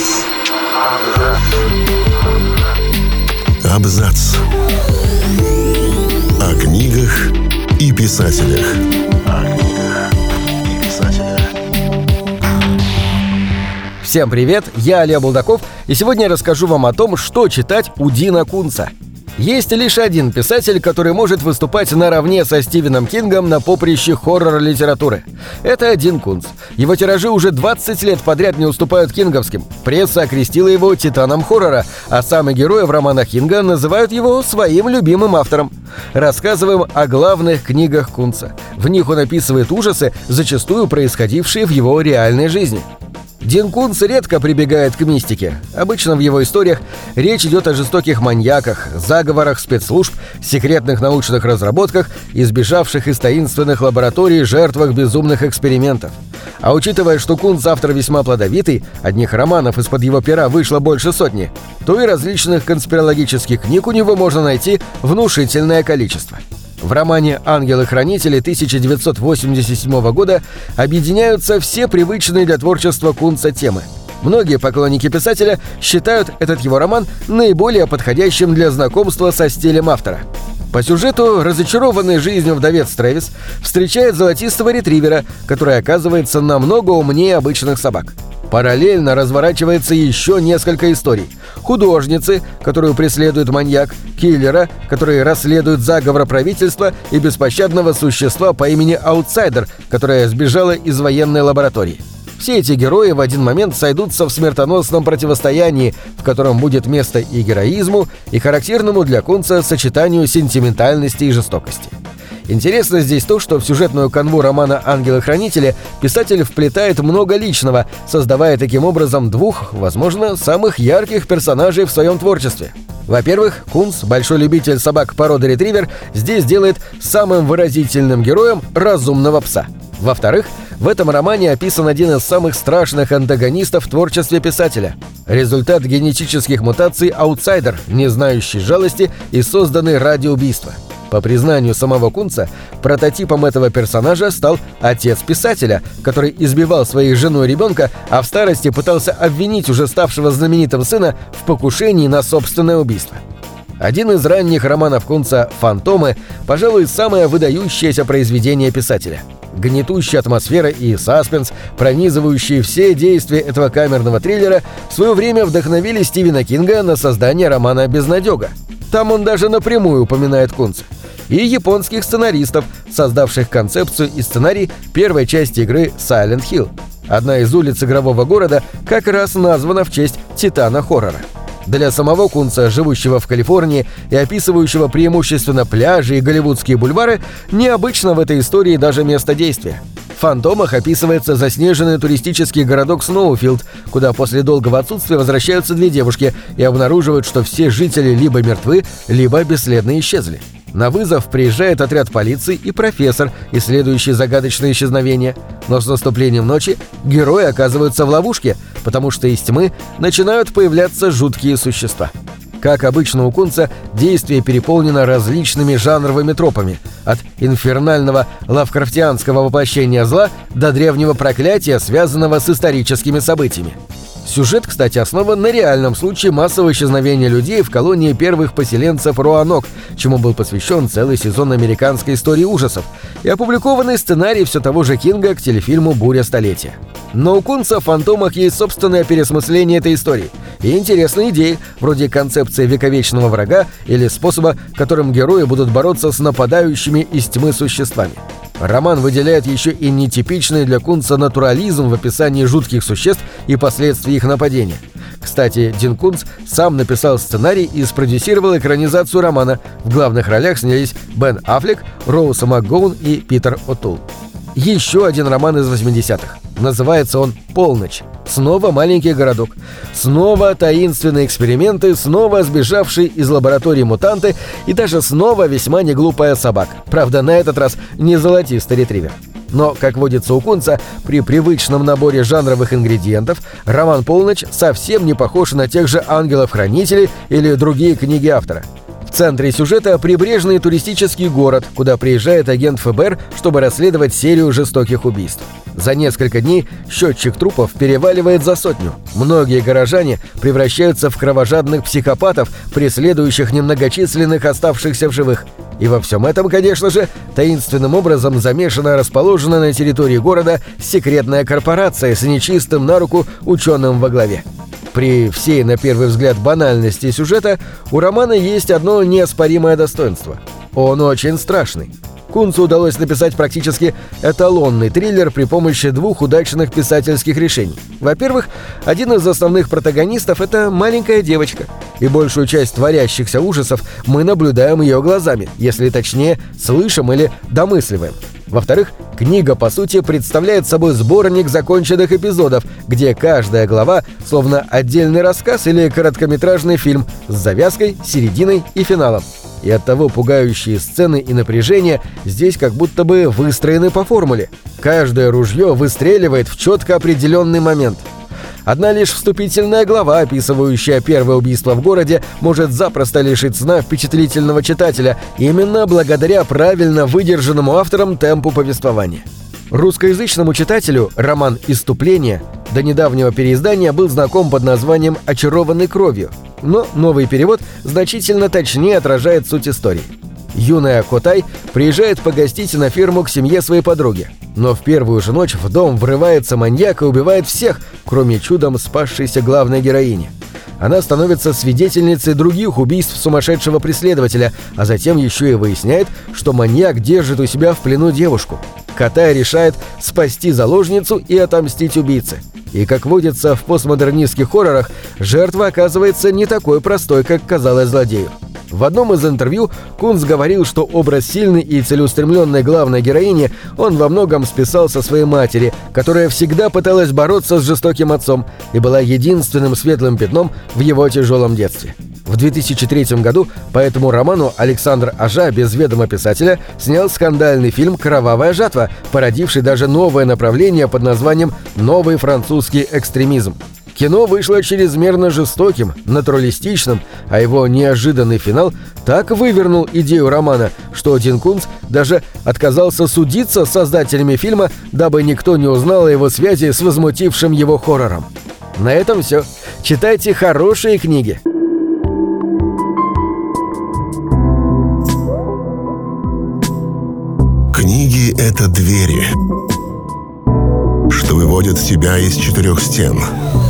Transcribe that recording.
Абзац. Абзац. О книгах и писателях. О книгах и писателях. Всем привет, я Олег Булдаков, и сегодня я расскажу вам о том, что читать у Дина Кунца – есть лишь один писатель, который может выступать наравне со Стивеном Кингом на поприще хоррор-литературы. Это Дин Кунц. Его тиражи уже 20 лет подряд не уступают кинговским. Пресса окрестила его титаном хоррора, а сами герои в романах Кинга называют его своим любимым автором. Рассказываем о главных книгах Кунца. В них он описывает ужасы, зачастую происходившие в его реальной жизни. Дин Кунц редко прибегает к мистике. Обычно в его историях речь идет о жестоких маньяках, заговорах спецслужб, секретных научных разработках, избежавших из таинственных лабораторий жертвах безумных экспериментов. А учитывая, что Кунц автор весьма плодовитый, одних романов из-под его пера вышло больше сотни, то и различных конспирологических книг у него можно найти внушительное количество. В романе «Ангелы-хранители» 1987 года объединяются все привычные для творчества Кунца темы. Многие поклонники писателя считают этот его роман наиболее подходящим для знакомства со стилем автора. По сюжету разочарованный жизнью вдовец Трэвис встречает золотистого ретривера, который оказывается намного умнее обычных собак – Параллельно разворачивается еще несколько историй. Художницы, которую преследует маньяк, киллера, который расследует заговор правительства и беспощадного существа по имени Аутсайдер, которая сбежала из военной лаборатории. Все эти герои в один момент сойдутся в смертоносном противостоянии, в котором будет место и героизму, и характерному для Кунца сочетанию сентиментальности и жестокости. Интересно здесь то, что в сюжетную канву романа «Ангелы-хранители» писатель вплетает много личного, создавая таким образом двух, возможно, самых ярких персонажей в своем творчестве. Во-первых, Кунс, большой любитель собак породы ретривер, здесь делает самым выразительным героем разумного пса. Во-вторых, в этом романе описан один из самых страшных антагонистов в творчестве писателя. Результат генетических мутаций аутсайдер, не знающий жалости и созданный ради убийства. По признанию самого Кунца, прототипом этого персонажа стал отец писателя, который избивал своих жену и ребенка, а в старости пытался обвинить уже ставшего знаменитым сына в покушении на собственное убийство. Один из ранних романов Кунца «Фантомы» пожалуй, самое выдающееся произведение писателя. Гнетущая атмосфера и саспенс, пронизывающие все действия этого камерного триллера, в свое время вдохновили Стивена Кинга на создание романа «Безнадега». Там он даже напрямую упоминает Кунца и японских сценаристов, создавших концепцию и сценарий первой части игры Silent Hill. Одна из улиц игрового города как раз названа в честь Титана хоррора. Для самого Кунца, живущего в Калифорнии и описывающего преимущественно пляжи и голливудские бульвары, необычно в этой истории даже место действия. В «Фантомах» описывается заснеженный туристический городок Сноуфилд, куда после долгого отсутствия возвращаются две девушки и обнаруживают, что все жители либо мертвы, либо бесследно исчезли. На вызов приезжает отряд полиции и профессор, исследующий загадочные исчезновения. Но с наступлением ночи герои оказываются в ловушке, потому что из тьмы начинают появляться жуткие существа. Как обычно у Кунца, действие переполнено различными жанровыми тропами, от инфернального лавкрафтианского воплощения зла до древнего проклятия, связанного с историческими событиями. Сюжет, кстати, основан на реальном случае массового исчезновения людей в колонии первых поселенцев Руанок, чему был посвящен целый сезон американской истории ужасов, и опубликованный сценарий все того же Кинга к телефильму «Буря столетия». Но у Кунца в «Фантомах» есть собственное переосмысление этой истории и интересные идеи, вроде концепции вековечного врага или способа, которым герои будут бороться с нападающими из тьмы существами. Роман выделяет еще и нетипичный для Кунца натурализм в описании жутких существ и последствий их нападения. Кстати, Дин Кунц сам написал сценарий и спродюсировал экранизацию романа. В главных ролях снялись Бен Аффлек, Роуз МакГоун и Питер О'Тул. Еще один роман из 80-х. Называется он «Полночь». Снова маленький городок. Снова таинственные эксперименты, снова сбежавшие из лаборатории мутанты и даже снова весьма неглупая собака. Правда, на этот раз не золотистый ретривер. Но, как водится у Кунца, при привычном наборе жанровых ингредиентов роман «Полночь» совсем не похож на тех же «Ангелов-хранителей» или другие книги автора. В центре сюжета прибрежный туристический город, куда приезжает агент ФБР, чтобы расследовать серию жестоких убийств. За несколько дней счетчик трупов переваливает за сотню. Многие горожане превращаются в кровожадных психопатов, преследующих немногочисленных оставшихся в живых. И во всем этом, конечно же, таинственным образом замешана расположена на территории города секретная корпорация с нечистым на руку ученым во главе. При всей, на первый взгляд, банальности сюжета у романа есть одно неоспоримое достоинство. Он очень страшный. Кунцу удалось написать практически эталонный триллер при помощи двух удачных писательских решений. Во-первых, один из основных протагонистов — это маленькая девочка, и большую часть творящихся ужасов мы наблюдаем ее глазами, если точнее, слышим или домысливаем. Во-вторых, книга, по сути, представляет собой сборник законченных эпизодов, где каждая глава словно отдельный рассказ или короткометражный фильм с завязкой, серединой и финалом. И оттого пугающие сцены и напряжение здесь как будто бы выстроены по формуле. Каждое ружье выстреливает в четко определенный момент – Одна лишь вступительная глава, описывающая первое убийство в городе, может запросто лишить сна впечатлительного читателя, именно благодаря правильно выдержанному автором темпу повествования. Русскоязычному читателю роман «Иступление» до недавнего переиздания был знаком под названием «Очарованный кровью», но новый перевод значительно точнее отражает суть истории. Юная Котай приезжает погостить на ферму к семье своей подруги. Но в первую же ночь в дом врывается маньяк и убивает всех, кроме чудом спасшейся главной героини. Она становится свидетельницей других убийств сумасшедшего преследователя, а затем еще и выясняет, что маньяк держит у себя в плену девушку. Катай решает спасти заложницу и отомстить убийце. И, как водится в постмодернистских хоррорах, жертва оказывается не такой простой, как казалось злодею. В одном из интервью Кунс говорил, что образ сильной и целеустремленной главной героини он во многом списал со своей матери, которая всегда пыталась бороться с жестоким отцом и была единственным светлым пятном в его тяжелом детстве. В 2003 году по этому роману Александр Ажа без ведома писателя снял скандальный фильм «Кровавая жатва», породивший даже новое направление под названием «Новый французский экстремизм». Кино вышло чрезмерно жестоким, натуралистичным, а его неожиданный финал так вывернул идею романа, что Дин Кунц даже отказался судиться с создателями фильма, дабы никто не узнал о его связи с возмутившим его хоррором. На этом все. Читайте хорошие книги. Книги — это двери, что выводят тебя из четырех стен —